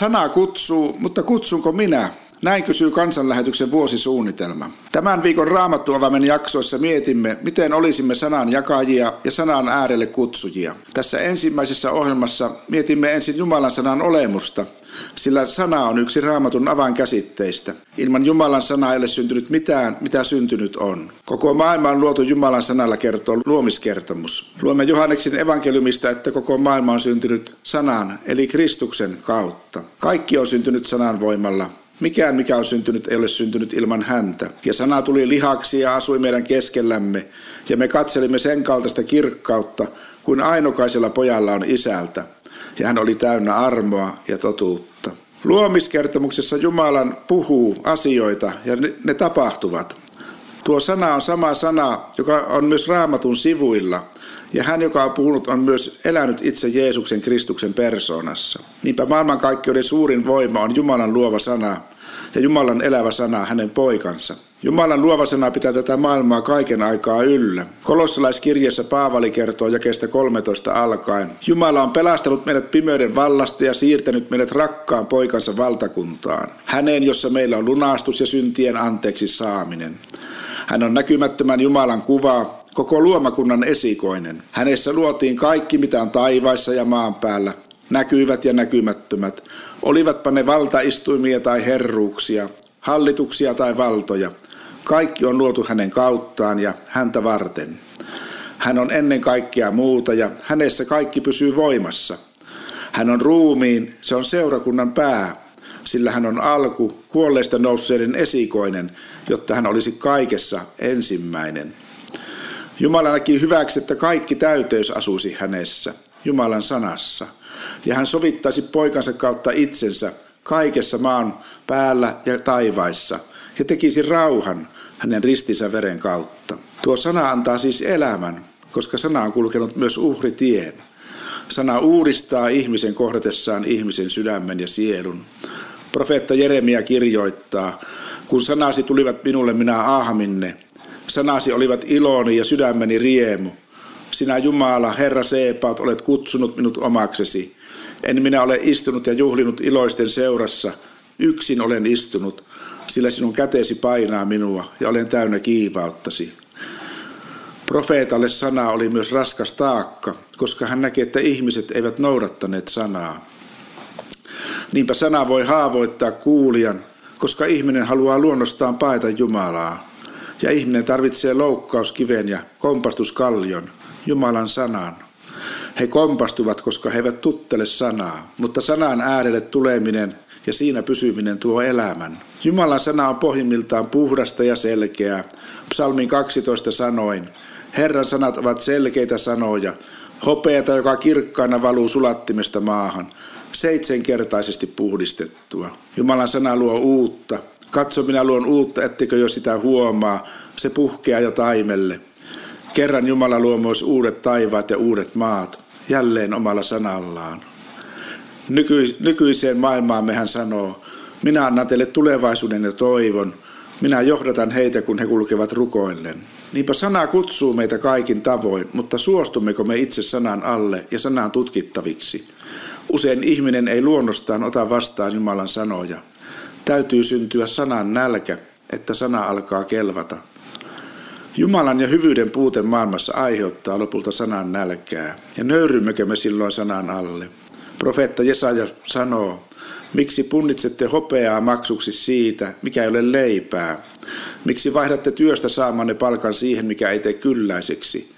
Sana kutsuu, mutta kutsunko minä? Näin kysyy kansanlähetyksen vuosisuunnitelma. Tämän viikon raamattuavamen jaksoissa mietimme, miten olisimme sanan jakajia ja sanan äärelle kutsujia. Tässä ensimmäisessä ohjelmassa mietimme ensin Jumalan sanan olemusta, sillä sana on yksi raamatun avainkäsitteistä. Ilman Jumalan sanaa ei ole syntynyt mitään, mitä syntynyt on. Koko maailma on luotu Jumalan sanalla, kertoo luomiskertomus. Luomme Johanneksen evankeliumista, että koko maailma on syntynyt sanan, eli Kristuksen kautta. Kaikki on syntynyt sanan voimalla, Mikään, mikä on syntynyt, ei ole syntynyt ilman häntä. Ja sana tuli lihaksi ja asui meidän keskellämme, ja me katselimme sen kaltaista kirkkautta, kuin ainokaisella pojalla on isältä. Ja hän oli täynnä armoa ja totuutta. Luomiskertomuksessa Jumalan puhuu asioita ja ne, ne tapahtuvat. Tuo sana on sama sana, joka on myös raamatun sivuilla, ja hän, joka on puhunut, on myös elänyt itse Jeesuksen Kristuksen persoonassa. Niinpä maailmankaikkeuden suurin voima on Jumalan luova sana, ja Jumalan elävä sana hänen poikansa. Jumalan luova sana pitää tätä maailmaa kaiken aikaa yllä. Kolossalaiskirjassa Paavali kertoo jakeesta 13 alkaen. Jumala on pelastanut meidät pimeyden vallasta ja siirtänyt meidät rakkaan poikansa valtakuntaan. Häneen, jossa meillä on lunastus ja syntien anteeksi saaminen. Hän on näkymättömän Jumalan kuva, koko luomakunnan esikoinen. Hänessä luotiin kaikki, mitä on taivaissa ja maan päällä, näkyvät ja näkymättömät, olivatpa ne valtaistuimia tai herruuksia, hallituksia tai valtoja. Kaikki on luotu hänen kauttaan ja häntä varten. Hän on ennen kaikkea muuta ja hänessä kaikki pysyy voimassa. Hän on ruumiin, se on seurakunnan pää, sillä hän on alku, kuolleista nousseiden esikoinen, jotta hän olisi kaikessa ensimmäinen. Jumala näki hyväksi, että kaikki täyteys asuisi hänessä, Jumalan sanassa – ja hän sovittaisi poikansa kautta itsensä kaikessa maan päällä ja taivaissa ja tekisi rauhan hänen ristinsä veren kautta. Tuo sana antaa siis elämän, koska sana on kulkenut myös uhritien. Sana uudistaa ihmisen kohdatessaan ihmisen sydämen ja sielun. Profeetta Jeremia kirjoittaa, kun sanasi tulivat minulle, minä ahminne. Sanasi olivat iloni ja sydämeni riemu. Sinä Jumala, Herra Seepaat, olet kutsunut minut omaksesi. En minä ole istunut ja juhlinut iloisten seurassa, yksin olen istunut, sillä sinun käteesi painaa minua ja olen täynnä kiivauttasi. Profeetalle sana oli myös raskas taakka, koska hän näki, että ihmiset eivät noudattaneet sanaa. Niinpä sana voi haavoittaa kuulijan, koska ihminen haluaa luonnostaan paeta Jumalaa. Ja ihminen tarvitsee loukkauskiven ja kompastuskallion, Jumalan sanan. He kompastuvat, koska he eivät tuttele sanaa, mutta sanan äärelle tuleminen ja siinä pysyminen tuo elämän. Jumalan sana on pohjimmiltaan puhdasta ja selkeää. Psalmin 12 sanoin, Herran sanat ovat selkeitä sanoja, hopeata, joka kirkkaana valuu sulattimesta maahan, seitsemänkertaisesti puhdistettua. Jumalan sana luo uutta. Katso, minä luon uutta, ettekö jo sitä huomaa. Se puhkeaa jo taimelle. Kerran Jumala luo myös uudet taivaat ja uudet maat jälleen omalla sanallaan. nykyiseen maailmaan hän sanoo, minä annan teille tulevaisuuden ja toivon, minä johdatan heitä, kun he kulkevat rukoillen. Niinpä sana kutsuu meitä kaikin tavoin, mutta suostummeko me itse sanan alle ja sanan tutkittaviksi? Usein ihminen ei luonnostaan ota vastaan Jumalan sanoja. Täytyy syntyä sanan nälkä, että sana alkaa kelvata. Jumalan ja hyvyyden puute maailmassa aiheuttaa lopulta sanan nälkää. Ja nöyrymmekö me silloin sanan alle? Profeetta Jesaja sanoo, miksi punnitsette hopeaa maksuksi siitä, mikä ei ole leipää? Miksi vaihdatte työstä saamanne palkan siihen, mikä ei tee kylläiseksi?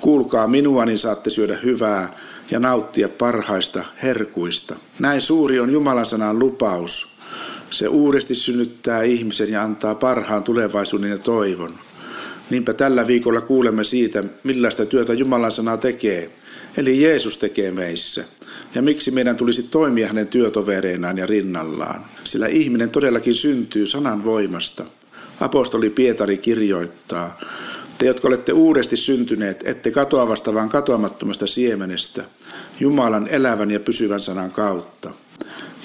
Kuulkaa minua, niin saatte syödä hyvää ja nauttia parhaista herkuista. Näin suuri on Jumalan sanan lupaus. Se uudesti synnyttää ihmisen ja antaa parhaan tulevaisuuden ja toivon. Niinpä tällä viikolla kuulemme siitä, millaista työtä Jumalan sana tekee, eli Jeesus tekee meissä. Ja miksi meidän tulisi toimia hänen työtovereinaan ja rinnallaan. Sillä ihminen todellakin syntyy sanan voimasta. Apostoli Pietari kirjoittaa, te, jotka olette uudesti syntyneet, ette katoavasta, vaan katoamattomasta siemenestä, Jumalan elävän ja pysyvän sanan kautta.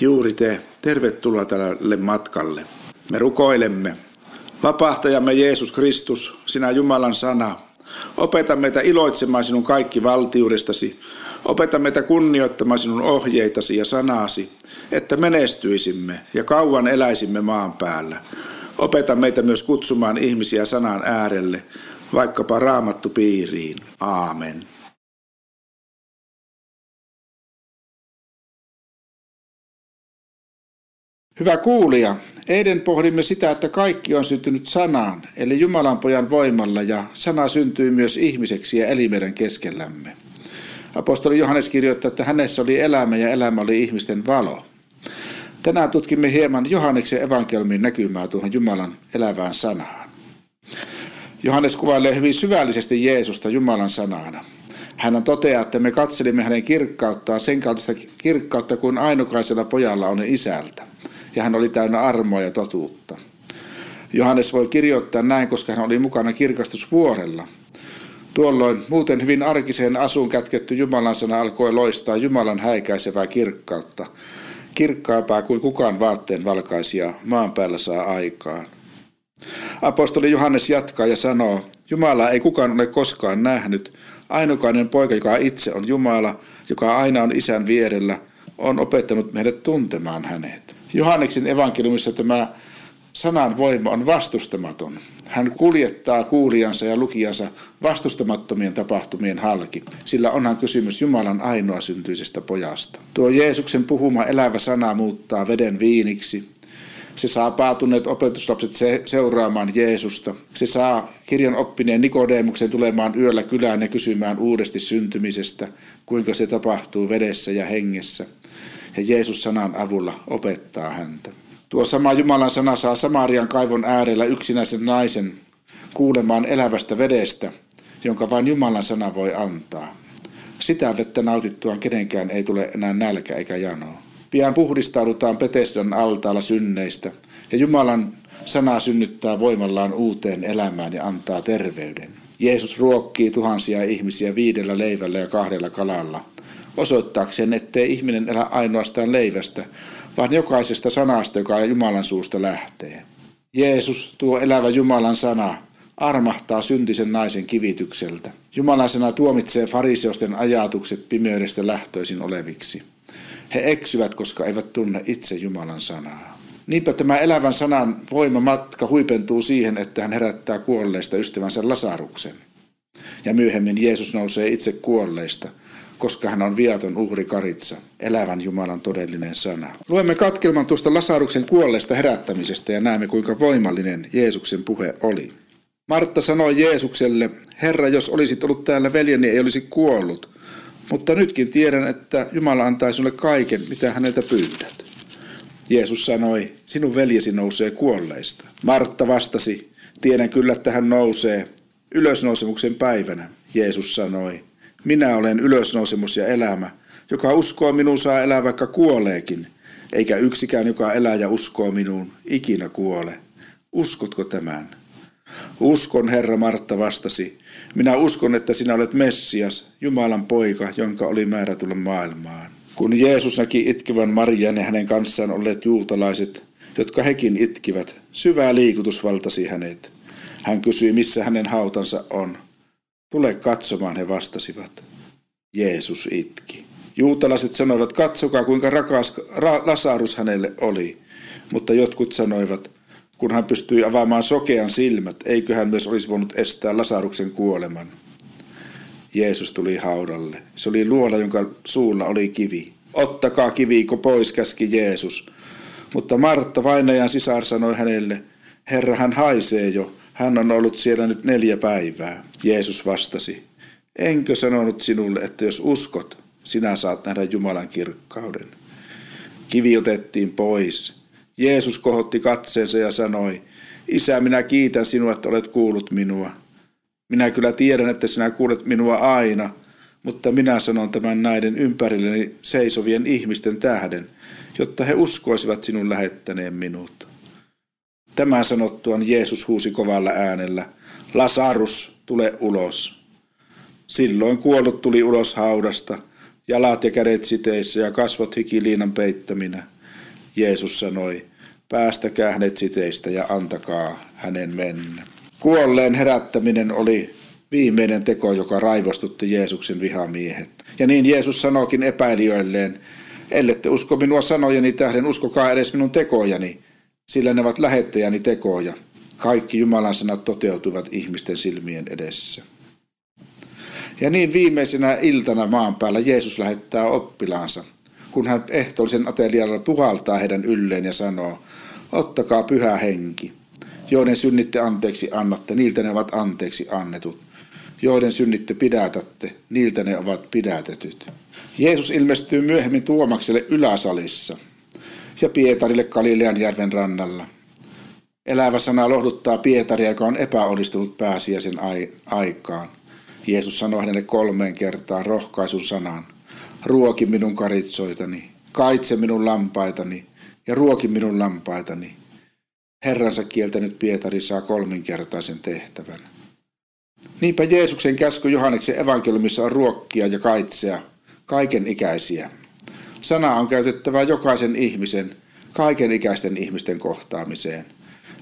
Juuri te, tervetuloa tälle matkalle. Me rukoilemme. Vapahtajamme Jeesus Kristus, sinä Jumalan sana, opeta meitä iloitsemaan sinun kaikki valtiudestasi. Opeta meitä kunnioittamaan sinun ohjeitasi ja sanasi, että menestyisimme ja kauan eläisimme maan päällä. Opeta meitä myös kutsumaan ihmisiä sanan äärelle, vaikkapa raamattu piiriin. Aamen. Hyvä kuulija, eilen pohdimme sitä, että kaikki on syntynyt sanaan, eli Jumalan pojan voimalla, ja sana syntyy myös ihmiseksi ja eli meidän keskellämme. Apostoli Johannes kirjoittaa, että hänessä oli elämä ja elämä oli ihmisten valo. Tänään tutkimme hieman Johanneksen evankeliumin näkymää tuohon Jumalan elävään sanaan. Johannes kuvailee hyvin syvällisesti Jeesusta Jumalan sanana. Hän toteaa, että me katselimme hänen kirkkauttaan sen kaltaista kirkkautta kuin ainokaisella pojalla on isältä ja hän oli täynnä armoa ja totuutta. Johannes voi kirjoittaa näin, koska hän oli mukana kirkastusvuorella. Tuolloin muuten hyvin arkiseen asuun kätketty Jumalan sana alkoi loistaa Jumalan häikäisevää kirkkautta, kirkkaampaa kuin kukaan vaatteen valkaisia maan päällä saa aikaan. Apostoli Johannes jatkaa ja sanoo, Jumala ei kukaan ole koskaan nähnyt, ainokainen poika, joka itse on Jumala, joka aina on isän vierellä, on opettanut meidät tuntemaan hänet. Johanneksen evankeliumissa tämä sanan voima on vastustamaton. Hän kuljettaa kuulijansa ja lukijansa vastustamattomien tapahtumien halki, sillä onhan kysymys Jumalan ainoa syntyisestä pojasta. Tuo Jeesuksen puhuma elävä sana muuttaa veden viiniksi. Se saa paatuneet opetuslapset seuraamaan Jeesusta. Se saa kirjan oppineen Nikodeemuksen tulemaan yöllä kylään ja kysymään uudesti syntymisestä, kuinka se tapahtuu vedessä ja hengessä – ja Jeesus sanan avulla opettaa häntä. Tuo sama Jumalan sana saa Samarian kaivon äärellä yksinäisen naisen kuulemaan elävästä vedestä, jonka vain Jumalan sana voi antaa. Sitä vettä nautittuaan kenenkään ei tule enää nälkä eikä janoa. Pian puhdistaudutaan Petesdan altaalla synneistä, ja Jumalan sana synnyttää voimallaan uuteen elämään ja antaa terveyden. Jeesus ruokkii tuhansia ihmisiä viidellä leivällä ja kahdella kalalla – osoittaakseen, ettei ihminen elä ainoastaan leivästä, vaan jokaisesta sanasta, joka Jumalan suusta lähtee. Jeesus, tuo elävä Jumalan sana, armahtaa syntisen naisen kivitykseltä. Jumalan sana tuomitsee fariseusten ajatukset pimeydestä lähtöisin oleviksi. He eksyvät, koska eivät tunne itse Jumalan sanaa. Niinpä tämä elävän sanan voimamatka huipentuu siihen, että hän herättää kuolleista ystävänsä Lasaruksen. Ja myöhemmin Jeesus nousee itse kuolleista – koska hän on viaton uhri karitsa, elävän Jumalan todellinen sana. Luemme katkelman tuosta Lasaruksen kuolleesta herättämisestä ja näemme kuinka voimallinen Jeesuksen puhe oli. Martta sanoi Jeesukselle, Herra, jos olisit ollut täällä veljeni, ei olisi kuollut. Mutta nytkin tiedän, että Jumala antaa sinulle kaiken, mitä häneltä pyydät. Jeesus sanoi, sinun veljesi nousee kuolleista. Martta vastasi, tiedän kyllä, että hän nousee ylösnousemuksen päivänä. Jeesus sanoi, minä olen ylösnousemus ja elämä. Joka uskoo minuun saa elää vaikka kuoleekin, eikä yksikään, joka elää ja uskoo minuun, ikinä kuole. Uskotko tämän? Uskon, Herra Martta vastasi. Minä uskon, että sinä olet Messias, Jumalan poika, jonka oli määrä tulla maailmaan. Kun Jeesus näki itkevän Marian ja hänen kanssaan olleet juutalaiset, jotka hekin itkivät, syvä liikutus valtasi hänet. Hän kysyi, missä hänen hautansa on. Tule katsomaan, he vastasivat. Jeesus itki. Juutalaiset sanoivat, katsokaa kuinka rakas ra- Lasarus hänelle oli. Mutta jotkut sanoivat, kun hän pystyi avaamaan sokean silmät, eikö hän myös olisi voinut estää Lasaruksen kuoleman. Jeesus tuli haudalle. Se oli luola, jonka suulla oli kivi. Ottakaa kiviiko pois, käski Jeesus. Mutta Martta, vainajan sisar, sanoi hänelle, Herra, hän haisee jo, hän on ollut siellä nyt neljä päivää. Jeesus vastasi, enkö sanonut sinulle, että jos uskot, sinä saat nähdä Jumalan kirkkauden. Kivi otettiin pois. Jeesus kohotti katseensa ja sanoi, Isä, minä kiitän sinua, että olet kuullut minua. Minä kyllä tiedän, että sinä kuulet minua aina, mutta minä sanon tämän näiden ympärilleni seisovien ihmisten tähden, jotta he uskoisivat sinun lähettäneen minut. Tämän sanottuaan Jeesus huusi kovalla äänellä, Lasarus, tule ulos. Silloin kuollut tuli ulos haudasta, jalat ja kädet siteissä ja kasvot hikiliinan peittäminä. Jeesus sanoi, päästäkää hänet siteistä ja antakaa hänen mennä. Kuolleen herättäminen oli Viimeinen teko, joka raivostutti Jeesuksen vihamiehet. Ja niin Jeesus sanoikin epäilijöilleen, ellette usko minua sanojeni tähden, uskokaa edes minun tekojani, sillä ne ovat lähettäjäni tekoja. Kaikki Jumalan sanat toteutuvat ihmisten silmien edessä. Ja niin viimeisenä iltana maan päällä Jeesus lähettää oppilaansa, kun hän ehtoollisen atelialla puhaltaa heidän ylleen ja sanoo, ottakaa pyhä henki, joiden synnitte anteeksi annatte, niiltä ne ovat anteeksi annetut. Joiden synnitte pidätätte, niiltä ne ovat pidätetyt. Jeesus ilmestyy myöhemmin Tuomakselle yläsalissa ja Pietarille Galilean järven rannalla. Elävä sana lohduttaa Pietaria, joka on epäonnistunut pääsiäisen aikaan. Jeesus sanoi hänelle kolmeen kertaan rohkaisun sanan. Ruoki minun karitsoitani, kaitse minun lampaitani ja ruoki minun lampaitani. Herransa kieltänyt Pietari saa kolminkertaisen tehtävän. Niinpä Jeesuksen käsky Johanneksen evankeliumissa on ruokkia ja kaitsea, kaiken ikäisiä. Sana on käytettävä jokaisen ihmisen, kaiken ikäisten ihmisten kohtaamiseen.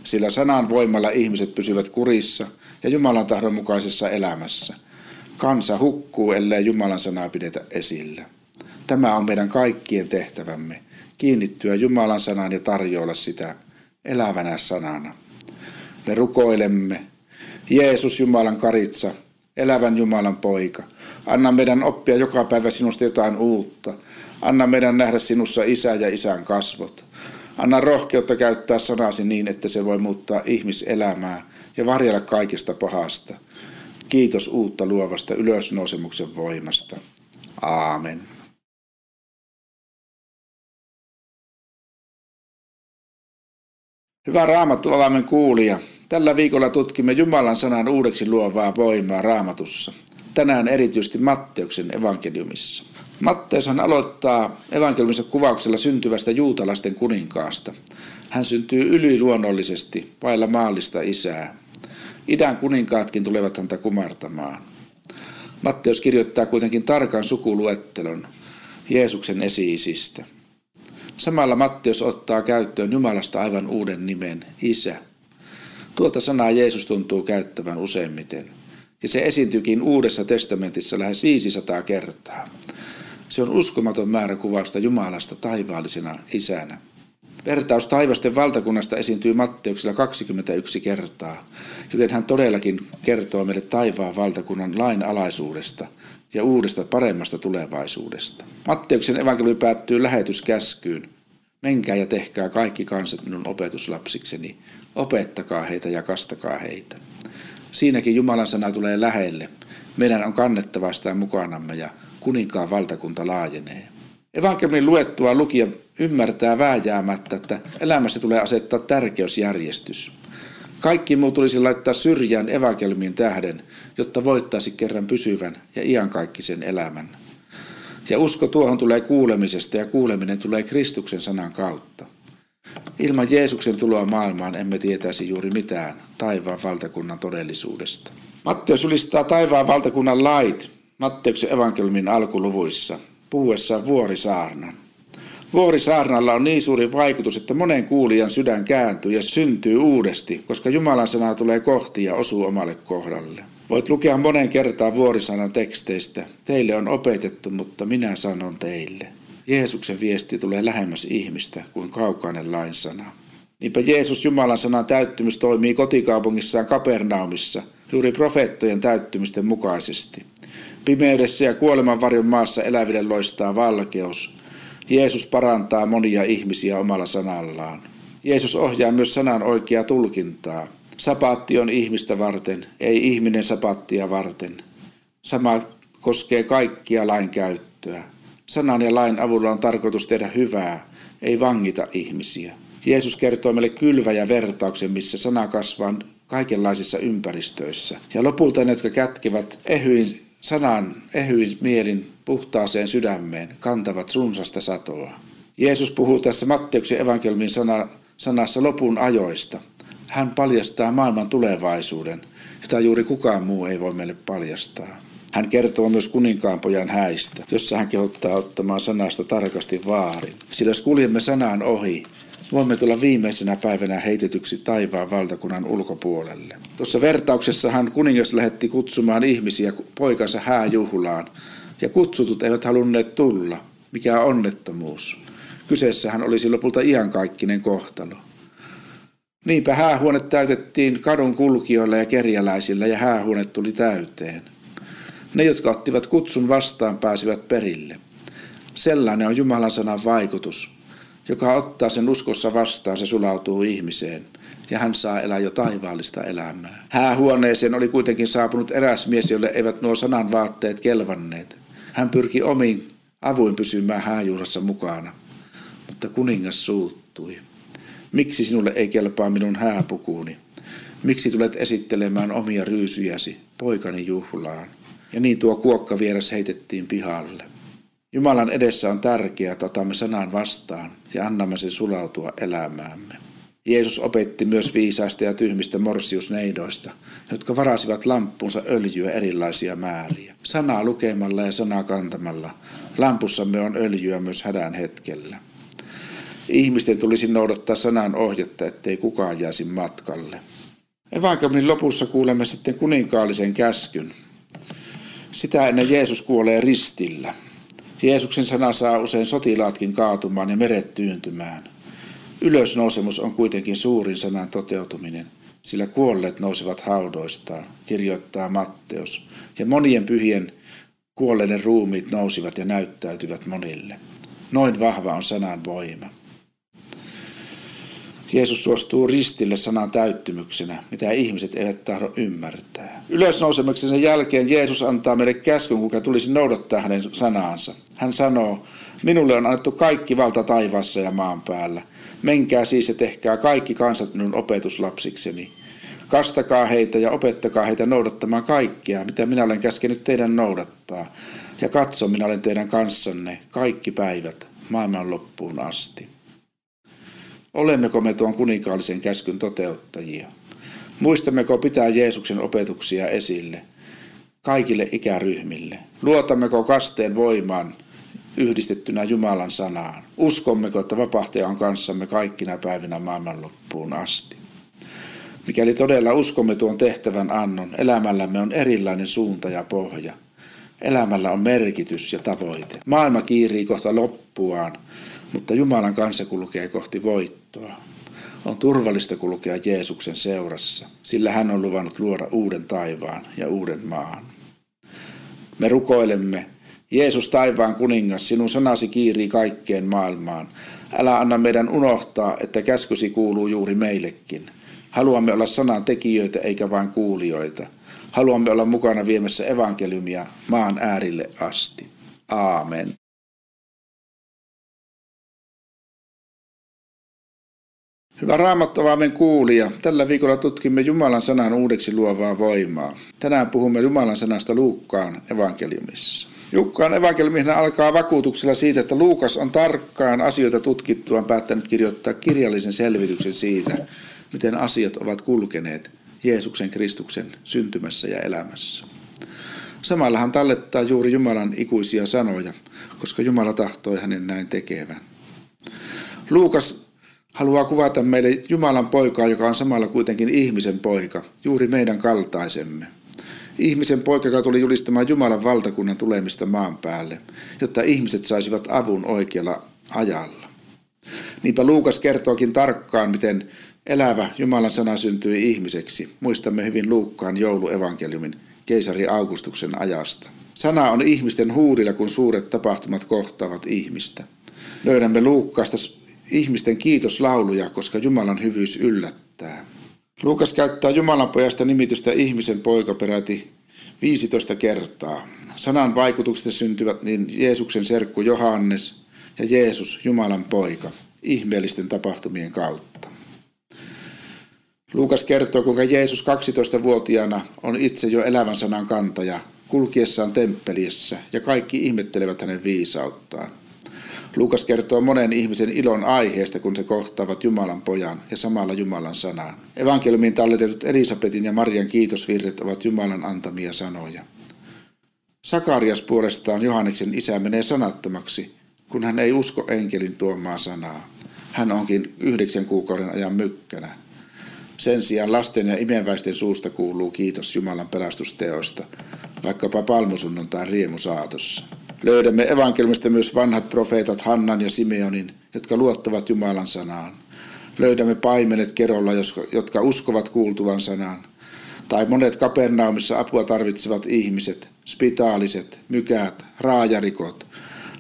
Sillä sanan voimalla ihmiset pysyvät kurissa ja Jumalan tahdon mukaisessa elämässä. Kansa hukkuu, ellei Jumalan sanaa pidetä esillä. Tämä on meidän kaikkien tehtävämme, kiinnittyä Jumalan sanaan ja tarjoilla sitä elävänä sanana. Me rukoilemme, Jeesus Jumalan karitsa, elävän Jumalan poika, anna meidän oppia joka päivä sinusta jotain uutta. Anna meidän nähdä sinussa isä ja isän kasvot. Anna rohkeutta käyttää sanasi niin, että se voi muuttaa ihmiselämää ja varjella kaikesta pahasta. Kiitos uutta luovasta ylösnousemuksen voimasta. Aamen. Hyvä raamattu avaimen kuulija. Tällä viikolla tutkimme Jumalan sanan uudeksi luovaa voimaa raamatussa. Tänään erityisesti Matteuksen evankeliumissa. Matteushan aloittaa evankeliumissa kuvauksella syntyvästä juutalaisten kuninkaasta. Hän syntyy yliluonnollisesti, vailla maallista isää. Idän kuninkaatkin tulevat häntä kumartamaan. Matteus kirjoittaa kuitenkin tarkan sukuluettelon Jeesuksen esiisistä. Samalla Matteus ottaa käyttöön Jumalasta aivan uuden nimen, Isä. Tuota sanaa Jeesus tuntuu käyttävän useimmiten, ja se esiintyykin Uudessa testamentissa lähes 500 kertaa. Se on uskomaton määrä kuvausta Jumalasta taivaallisena isänä. Vertaus taivasten valtakunnasta esiintyy Matteuksella 21 kertaa, joten hän todellakin kertoo meille taivaan valtakunnan lain alaisuudesta ja uudesta paremmasta tulevaisuudesta. Matteuksen evankeliumi päättyy lähetyskäskyyn. Menkää ja tehkää kaikki kansat minun opetuslapsikseni. Opettakaa heitä ja kastakaa heitä. Siinäkin Jumalan sana tulee lähelle. Meidän on kannettava sitä mukanamme ja kuninkaan valtakunta laajenee. Evankeliumin luettua lukija ymmärtää vääjäämättä, että elämässä tulee asettaa tärkeysjärjestys. Kaikki muu tulisi laittaa syrjään evankeliumin tähden, jotta voittaisi kerran pysyvän ja iankaikkisen elämän. Ja usko tuohon tulee kuulemisesta ja kuuleminen tulee Kristuksen sanan kautta. Ilman Jeesuksen tuloa maailmaan emme tietäisi juuri mitään taivaan valtakunnan todellisuudesta. Matteus ylistaa taivaan valtakunnan lait Matteuksen evankeliumin alkuluvuissa puhuessaan vuorisaarnan. Vuorisaarnalla on niin suuri vaikutus, että monen kuulijan sydän kääntyy ja syntyy uudesti, koska Jumalan sana tulee kohti ja osuu omalle kohdalle. Voit lukea monen kertaa vuorisanan teksteistä. Teille on opetettu, mutta minä sanon teille. Jeesuksen viesti tulee lähemmäs ihmistä kuin kaukainen lainsana. Niinpä Jeesus Jumalan sanan täyttymys toimii kotikaupungissaan Kapernaumissa juuri profeettojen täyttymisten mukaisesti. Pimeydessä ja kuolemanvarjon maassa eläville loistaa valkeus. Jeesus parantaa monia ihmisiä omalla sanallaan. Jeesus ohjaa myös sanan oikeaa tulkintaa. Sapaatti on ihmistä varten, ei ihminen sapattia varten. Sama koskee kaikkia lain käyttöä. Sanan ja lain avulla on tarkoitus tehdä hyvää, ei vangita ihmisiä. Jeesus kertoo meille kylvä ja vertauksen, missä sana kasvaa kaikenlaisissa ympäristöissä. Ja lopulta ne, jotka kätkevät ehyin sanan ehyin mielin puhtaaseen sydämeen, kantavat runsasta satoa. Jeesus puhuu tässä Matteuksen evankelmin sana, sanassa lopun ajoista. Hän paljastaa maailman tulevaisuuden, sitä juuri kukaan muu ei voi meille paljastaa. Hän kertoo myös kuninkaanpojan häistä, jossa hän kehottaa ottamaan sanasta tarkasti vaarin. Sillä jos kuljemme sanaan ohi, voimme tulla viimeisenä päivänä heitetyksi taivaan valtakunnan ulkopuolelle. Tuossa vertauksessahan kuningas lähetti kutsumaan ihmisiä poikansa hääjuhlaan, ja kutsutut eivät halunneet tulla. Mikä onnettomuus. Kyseessähän olisi lopulta iankaikkinen kohtalo. Niinpä häähuone täytettiin kadun kulkijoilla ja kerjäläisillä ja häähuone tuli täyteen. Ne, jotka ottivat kutsun vastaan, pääsivät perille. Sellainen on Jumalan sanan vaikutus. Joka ottaa sen uskossa vastaan, se sulautuu ihmiseen ja hän saa elää jo taivaallista elämää. Häähuoneeseen oli kuitenkin saapunut eräs mies, jolle eivät nuo sanan vaatteet kelvanneet. Hän pyrki omiin avuin pysymään hääjuhlassa mukana, mutta kuningas suuttui. Miksi sinulle ei kelpaa minun hääpukuuni? Miksi tulet esittelemään omia ryysyjäsi poikani juhlaan? Ja niin tuo kuokka vieras heitettiin pihalle. Jumalan edessä on tärkeää, että otamme sanan vastaan ja annamme sen sulautua elämäämme. Jeesus opetti myös viisaista ja tyhmistä morsiusneidoista, jotka varasivat lamppunsa öljyä erilaisia määriä. Sanaa lukemalla ja sanaa kantamalla. Lampussamme on öljyä myös hädän hetkellä. Ihmisten tulisi noudattaa sanan ohjetta, ettei kukaan jäisi matkalle. Evankeliumin lopussa kuulemme sitten kuninkaallisen käskyn. Sitä ennen Jeesus kuolee ristillä. Jeesuksen sana saa usein sotilaatkin kaatumaan ja meret tyyntymään. Ylösnousemus on kuitenkin suurin sanan toteutuminen, sillä kuolleet nousevat haudoistaan, kirjoittaa Matteus, ja monien pyhien kuolleiden ruumiit nousivat ja näyttäytyvät monille. Noin vahva on sanan voima. Jeesus suostuu ristille sanan täyttymyksenä, mitä ihmiset eivät tahdo ymmärtää. Ylösnousemuksensa jälkeen Jeesus antaa meille käskyn, kuinka tulisi noudattaa hänen sanaansa. Hän sanoo, minulle on annettu kaikki valta taivaassa ja maan päällä. Menkää siis ja tehkää kaikki kansat minun opetuslapsikseni. Kastakaa heitä ja opettakaa heitä noudattamaan kaikkea, mitä minä olen käskenyt teidän noudattaa. Ja katso, minä olen teidän kanssanne kaikki päivät maailman loppuun asti. Olemmeko me tuon kuninkaallisen käskyn toteuttajia? Muistammeko pitää Jeesuksen opetuksia esille kaikille ikäryhmille? Luotammeko kasteen voimaan yhdistettynä Jumalan sanaan? Uskommeko, että vapahtaja on kanssamme kaikkina päivinä maailmanloppuun asti? Mikäli todella uskomme tuon tehtävän annon, elämällämme on erilainen suunta ja pohja. Elämällä on merkitys ja tavoite. Maailma kiirii kohta loppuaan, mutta Jumalan kansa kulkee kohti voittoa. On turvallista kulkea Jeesuksen seurassa, sillä hän on luvannut luoda uuden taivaan ja uuden maan. Me rukoilemme, Jeesus taivaan kuningas, sinun sanasi kiirii kaikkeen maailmaan. Älä anna meidän unohtaa, että käskysi kuuluu juuri meillekin. Haluamme olla sanan tekijöitä eikä vain kuulijoita. Haluamme olla mukana viemässä evankeliumia maan äärille asti. Aamen. Hyvä raamattavaamen kuulija, tällä viikolla tutkimme Jumalan sanan uudeksi luovaa voimaa. Tänään puhumme Jumalan sanasta Luukkaan evankeliumissa. Jukkaan evankeliumina alkaa vakuutuksella siitä, että Luukas on tarkkaan asioita tutkittuaan päättänyt kirjoittaa kirjallisen selvityksen siitä, miten asiat ovat kulkeneet Jeesuksen Kristuksen syntymässä ja elämässä. Samalla hän tallettaa juuri Jumalan ikuisia sanoja, koska Jumala tahtoi hänen näin tekevän. Luukas haluaa kuvata meille Jumalan poikaa, joka on samalla kuitenkin ihmisen poika, juuri meidän kaltaisemme. Ihmisen poika, joka tuli julistamaan Jumalan valtakunnan tulemista maan päälle, jotta ihmiset saisivat avun oikealla ajalla. Niinpä Luukas kertookin tarkkaan, miten elävä Jumalan sana syntyi ihmiseksi. Muistamme hyvin Luukkaan jouluevankeliumin keisari Augustuksen ajasta. Sana on ihmisten huudilla, kun suuret tapahtumat kohtaavat ihmistä. Löydämme Luukkaasta ihmisten kiitoslauluja, koska Jumalan hyvyys yllättää. Luukas käyttää Jumalan pojasta nimitystä ihmisen poika peräti 15 kertaa. Sanan vaikutuksesta syntyvät niin Jeesuksen serkku Johannes ja Jeesus, Jumalan poika, ihmeellisten tapahtumien kautta. Luukas kertoo, kuinka Jeesus 12-vuotiaana on itse jo elävän sanan kantaja, kulkiessaan temppelissä, ja kaikki ihmettelevät hänen viisauttaan. Luukas kertoo monen ihmisen ilon aiheesta, kun se kohtaavat Jumalan pojan ja samalla Jumalan sanaan. Evankeliumiin talletetut Elisabetin ja Marian kiitosvirret ovat Jumalan antamia sanoja. Sakarias puolestaan Johanneksen isä menee sanattomaksi, kun hän ei usko enkelin tuomaa sanaa. hän onkin yhdeksän kuukauden ajan mykkänä. Sen sijaan lasten ja imeväisten suusta kuuluu kiitos Jumalan pelastusteoista, vaikkapa palmusunnuntain riemusaatossa. Löydämme evankelmista myös vanhat profeetat Hannan ja Simeonin, jotka luottavat Jumalan sanaan. Löydämme paimenet kerolla, jotka uskovat kuultuvan sanaan. Tai monet Kapernaumissa apua tarvitsevat ihmiset, spitaaliset, mykäät, raajarikot,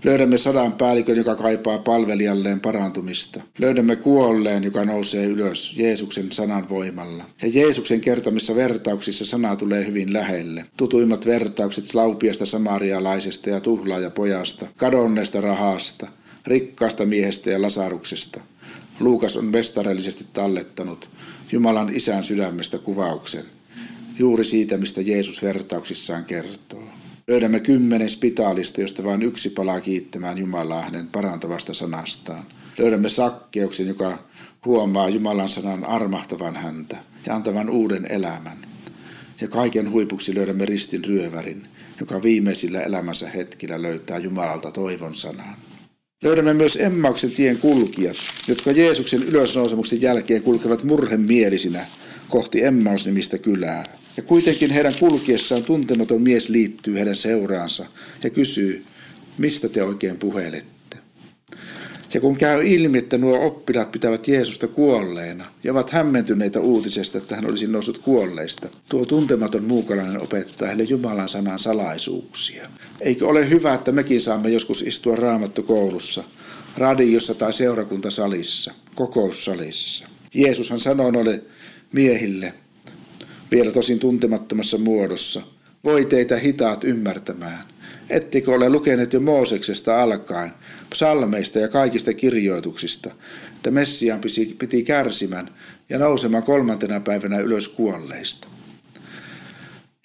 Löydämme sadan päällikön, joka kaipaa palvelijalleen parantumista. Löydämme kuolleen, joka nousee ylös Jeesuksen sanan voimalla. Ja Jeesuksen kertomissa vertauksissa sana tulee hyvin lähelle. Tutuimmat vertaukset laupiasta samarialaisesta ja tuhlaajapojasta, kadonneesta rahasta, rikkaasta miehestä ja lasaruksesta. Luukas on vestarellisesti tallettanut Jumalan isän sydämestä kuvauksen, juuri siitä, mistä Jeesus vertauksissaan kertoo. Löydämme kymmenen spitaalista, josta vain yksi palaa kiittämään Jumalaa hänen parantavasta sanastaan. Löydämme sakkeuksen, joka huomaa Jumalan sanan armahtavan häntä ja antavan uuden elämän. Ja kaiken huipuksi löydämme ristin ryövärin, joka viimeisillä elämänsä hetkillä löytää Jumalalta toivon sanan. Löydämme myös Emmauksen tien kulkijat, jotka Jeesuksen ylösnousemuksen jälkeen kulkevat murhemielisinä kohti Emmaus-nimistä kylää. Ja kuitenkin heidän kulkiessaan tuntematon mies liittyy heidän seuraansa ja kysyy, mistä te oikein puhelette. Ja kun käy ilmi, että nuo oppilaat pitävät Jeesusta kuolleena ja ovat hämmentyneitä uutisesta, että hän olisi noussut kuolleista, tuo tuntematon muukalainen opettaa heille Jumalan sanan salaisuuksia. Eikö ole hyvä, että mekin saamme joskus istua raamattokoulussa, radiossa tai seurakuntasalissa, kokoussalissa? Jeesushan sanoi noille miehille, vielä tosin tuntemattomassa muodossa. Voi teitä hitaat ymmärtämään. Ettekö ole lukeneet jo Mooseksesta alkaen, psalmeista ja kaikista kirjoituksista, että Messiaan piti kärsimän ja nousemaan kolmantena päivänä ylös kuolleista.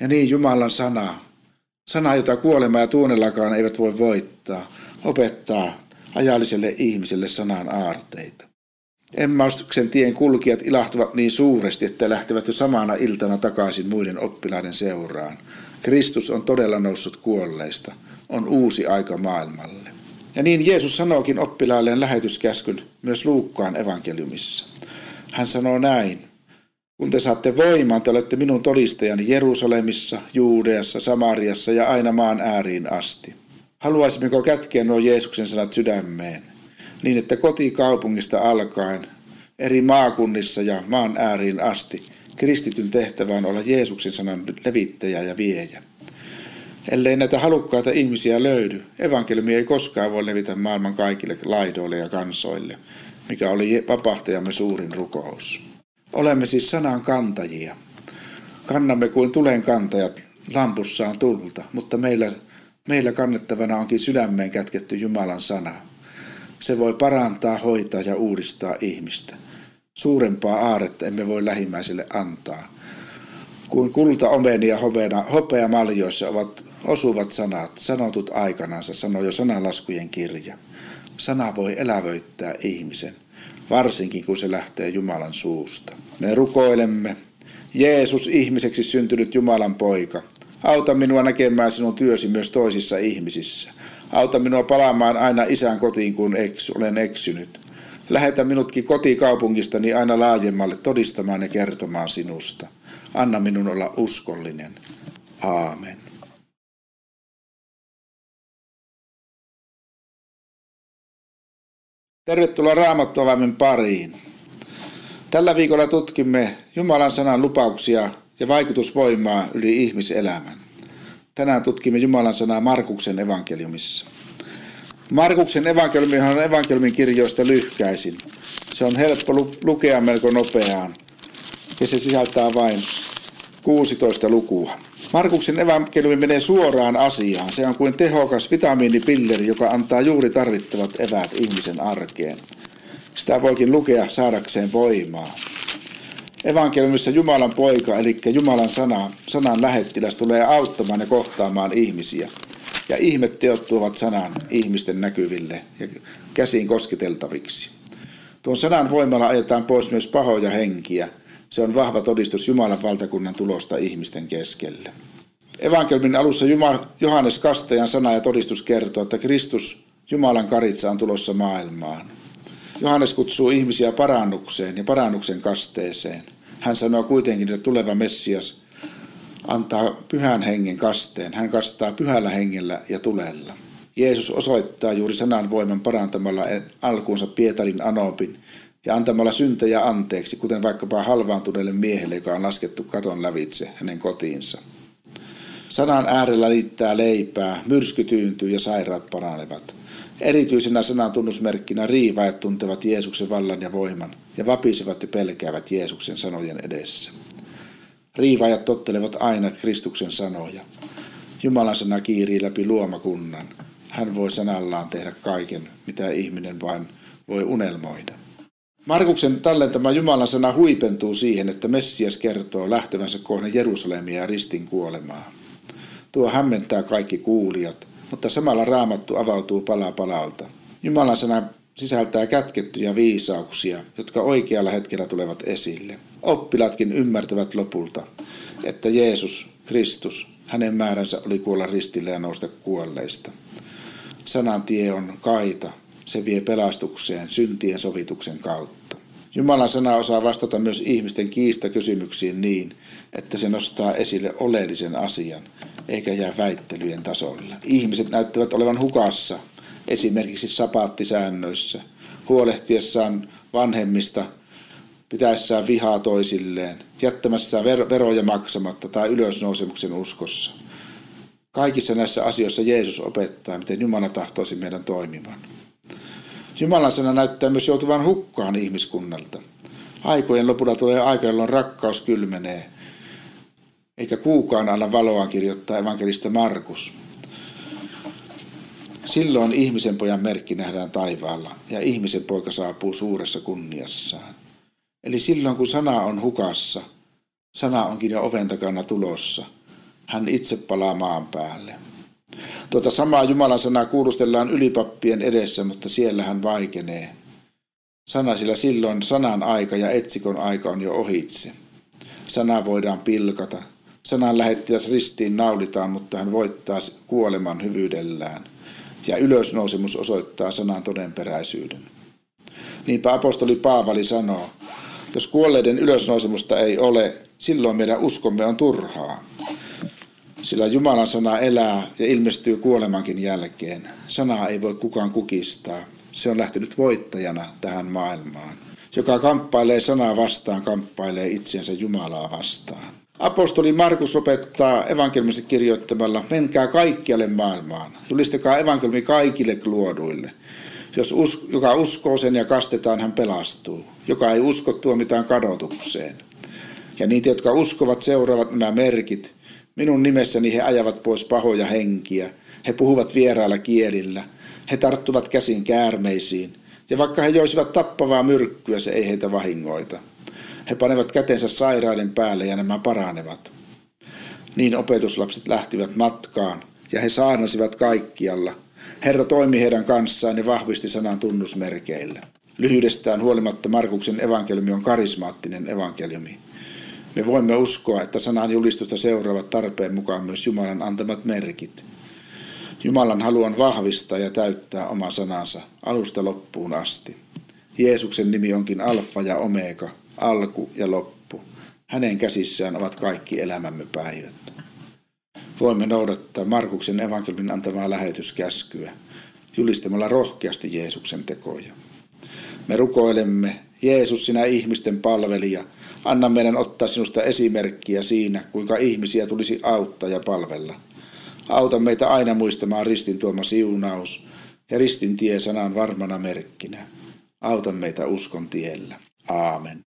Ja niin Jumalan sana, sana jota kuolema ja tuunellakaan eivät voi voittaa, opettaa ajalliselle ihmiselle sanan aarteita. Emmaustuksen tien kulkijat ilahtuvat niin suuresti, että lähtevät jo samana iltana takaisin muiden oppilaiden seuraan. Kristus on todella noussut kuolleista. On uusi aika maailmalle. Ja niin Jeesus sanookin oppilailleen lähetyskäskyn myös Luukkaan evankeliumissa. Hän sanoo näin. Kun te saatte voiman, te olette minun todistajani Jerusalemissa, Juudeassa, Samariassa ja aina maan ääriin asti. Haluaisimmeko kätkeä nuo Jeesuksen sanat sydämeen? Niin että kotikaupungista alkaen eri maakunnissa ja maan ääriin asti kristityn tehtävä on olla Jeesuksen sanan levittäjä ja viejä. Ellei näitä halukkaita ihmisiä löydy, evankeliumi ei koskaan voi levitä maailman kaikille laidoille ja kansoille, mikä oli vapahtajamme suurin rukous. Olemme siis sanan kantajia. Kannamme kuin tulen kantajat lampussaan tulta, mutta meillä, meillä kannettavana onkin sydämeen kätketty Jumalan sana. Se voi parantaa, hoitaa ja uudistaa ihmistä. Suurempaa aaretta emme voi lähimmäiselle antaa. Kuin kulta, omeni ja hopea, maljoissa ovat osuvat sanat, sanotut aikanansa, sanoo jo sanalaskujen kirja. Sana voi elävöittää ihmisen, varsinkin kun se lähtee Jumalan suusta. Me rukoilemme, Jeesus ihmiseksi syntynyt Jumalan poika, auta minua näkemään sinun työsi myös toisissa ihmisissä. Auta minua palaamaan aina isän kotiin, kun eks, olen eksynyt. Lähetä minutkin kotikaupungistani aina laajemmalle todistamaan ja kertomaan sinusta. Anna minun olla uskollinen. Aamen. Tervetuloa Raamattuavaimen pariin. Tällä viikolla tutkimme Jumalan sanan lupauksia ja vaikutusvoimaa yli ihmiselämän. Tänään tutkimme Jumalan sanaa Markuksen evankeliumissa. Markuksen evankeliumi on evankeliumin kirjoista lyhkäisin. Se on helppo lukea melko nopeaan ja se sisältää vain 16 lukua. Markuksen evankeliumi menee suoraan asiaan. Se on kuin tehokas vitamiinipilleri, joka antaa juuri tarvittavat eväät ihmisen arkeen. Sitä voikin lukea saadakseen voimaa. Evankeliumissa Jumalan poika, eli Jumalan sana, sanan lähettiläs, tulee auttamaan ja kohtaamaan ihmisiä. Ja ihmetteot tuovat sanan ihmisten näkyville ja käsiin kosketeltaviksi. Tuon sanan voimalla ajetaan pois myös pahoja henkiä. Se on vahva todistus Jumalan valtakunnan tulosta ihmisten keskelle. Evankelmin alussa Johannes Kastajan sana ja todistus kertoo, että Kristus, Jumalan karitsa, on tulossa maailmaan. Johannes kutsuu ihmisiä parannukseen ja parannuksen kasteeseen. Hän sanoo kuitenkin, että tuleva Messias antaa pyhän hengen kasteen. Hän kastaa pyhällä hengellä ja tulella. Jeesus osoittaa juuri sanan voiman parantamalla alkuunsa Pietarin anopin ja antamalla syntejä anteeksi, kuten vaikkapa halvaantuneelle miehelle, joka on laskettu katon lävitse hänen kotiinsa. Sanan äärellä liittää leipää, myrsky tyyntyy ja sairaat paranevat. Erityisenä sanan tunnusmerkkinä riivaajat tuntevat Jeesuksen vallan ja voiman ja vapisevat ja pelkäävät Jeesuksen sanojen edessä. Riivaajat tottelevat aina Kristuksen sanoja. Jumalan sana kiirii läpi luomakunnan. Hän voi sanallaan tehdä kaiken, mitä ihminen vain voi unelmoida. Markuksen tallentama Jumalan sana huipentuu siihen, että Messias kertoo lähtevänsä kohden Jerusalemia ja ristin kuolemaa. Tuo hämmentää kaikki kuulijat, mutta samalla raamattu avautuu pala palalta. Jumalan sana sisältää kätkettyjä viisauksia, jotka oikealla hetkellä tulevat esille. Oppilatkin ymmärtävät lopulta, että Jeesus, Kristus, hänen määränsä oli kuolla ristille ja nousta kuolleista. Sanan tie on kaita, se vie pelastukseen syntien sovituksen kautta. Jumalan sana osaa vastata myös ihmisten kiistakysymyksiin niin, että se nostaa esille oleellisen asian, eikä jää väittelyjen tasolle. Ihmiset näyttävät olevan hukassa, esimerkiksi sapaattisäännöissä, huolehtiessaan vanhemmista, pitäessään vihaa toisilleen, jättämässään veroja maksamatta tai ylösnousemuksen uskossa. Kaikissa näissä asioissa Jeesus opettaa, miten Jumala tahtoisi meidän toimivan. Jumalan sana näyttää myös joutuvan hukkaan ihmiskunnalta. Aikojen lopulla tulee aika, jolloin rakkaus kylmenee, eikä kuukaan anna valoa kirjoittaa evankelista Markus. Silloin ihmisen pojan merkki nähdään taivaalla ja ihmisen poika saapuu suuressa kunniassaan. Eli silloin kun sana on hukassa, sana onkin jo oven takana tulossa. Hän itse palaa maan päälle. Tuota samaa Jumalan sanaa kuulustellaan ylipappien edessä, mutta siellä hän vaikenee. Sana sillä silloin sanan aika ja etsikon aika on jo ohitse. Sana voidaan pilkata. Sanan lähettiläs ristiin naulitaan, mutta hän voittaa kuoleman hyvyydellään. Ja ylösnousemus osoittaa sanan todenperäisyyden. Niinpä apostoli Paavali sanoo, jos kuolleiden ylösnousemusta ei ole, silloin meidän uskomme on turhaa sillä Jumalan sana elää ja ilmestyy kuolemankin jälkeen. Sanaa ei voi kukaan kukistaa. Se on lähtenyt voittajana tähän maailmaan. Joka kamppailee sanaa vastaan, kamppailee itsensä Jumalaa vastaan. Apostoli Markus lopettaa evankeliumissa kirjoittamalla, menkää kaikkialle maailmaan, julistakaa evankeliumi kaikille luoduille. Jos us, joka uskoo sen ja kastetaan, hän pelastuu. Joka ei usko, tuomitaan kadotukseen. Ja niitä, jotka uskovat, seuraavat nämä merkit. Minun nimessäni he ajavat pois pahoja henkiä. He puhuvat vierailla kielillä. He tarttuvat käsin käärmeisiin. Ja vaikka he joisivat tappavaa myrkkyä, se ei heitä vahingoita. He panevat kätensä sairaiden päälle ja nämä paranevat. Niin opetuslapset lähtivät matkaan ja he saarnasivat kaikkialla. Herra toimi heidän kanssaan ja vahvisti sanan tunnusmerkeillä. Lyhyydestään huolimatta Markuksen evankeliumi on karismaattinen evankeliumi. Me voimme uskoa, että sanan julistusta seuraavat tarpeen mukaan myös Jumalan antamat merkit. Jumalan haluan vahvistaa ja täyttää oma sanansa alusta loppuun asti. Jeesuksen nimi onkin alfa ja omega, alku ja loppu. Hänen käsissään ovat kaikki elämämme päivät. Voimme noudattaa Markuksen evankeliumin antamaa lähetyskäskyä julistamalla rohkeasti Jeesuksen tekoja. Me rukoilemme, Jeesus, sinä ihmisten palvelija, Anna meidän ottaa sinusta esimerkkiä siinä, kuinka ihmisiä tulisi auttaa ja palvella. Auta meitä aina muistamaan ristin tuoma siunaus ja ristin tie sanan varmana merkkinä. Auta meitä uskon tiellä. Aamen.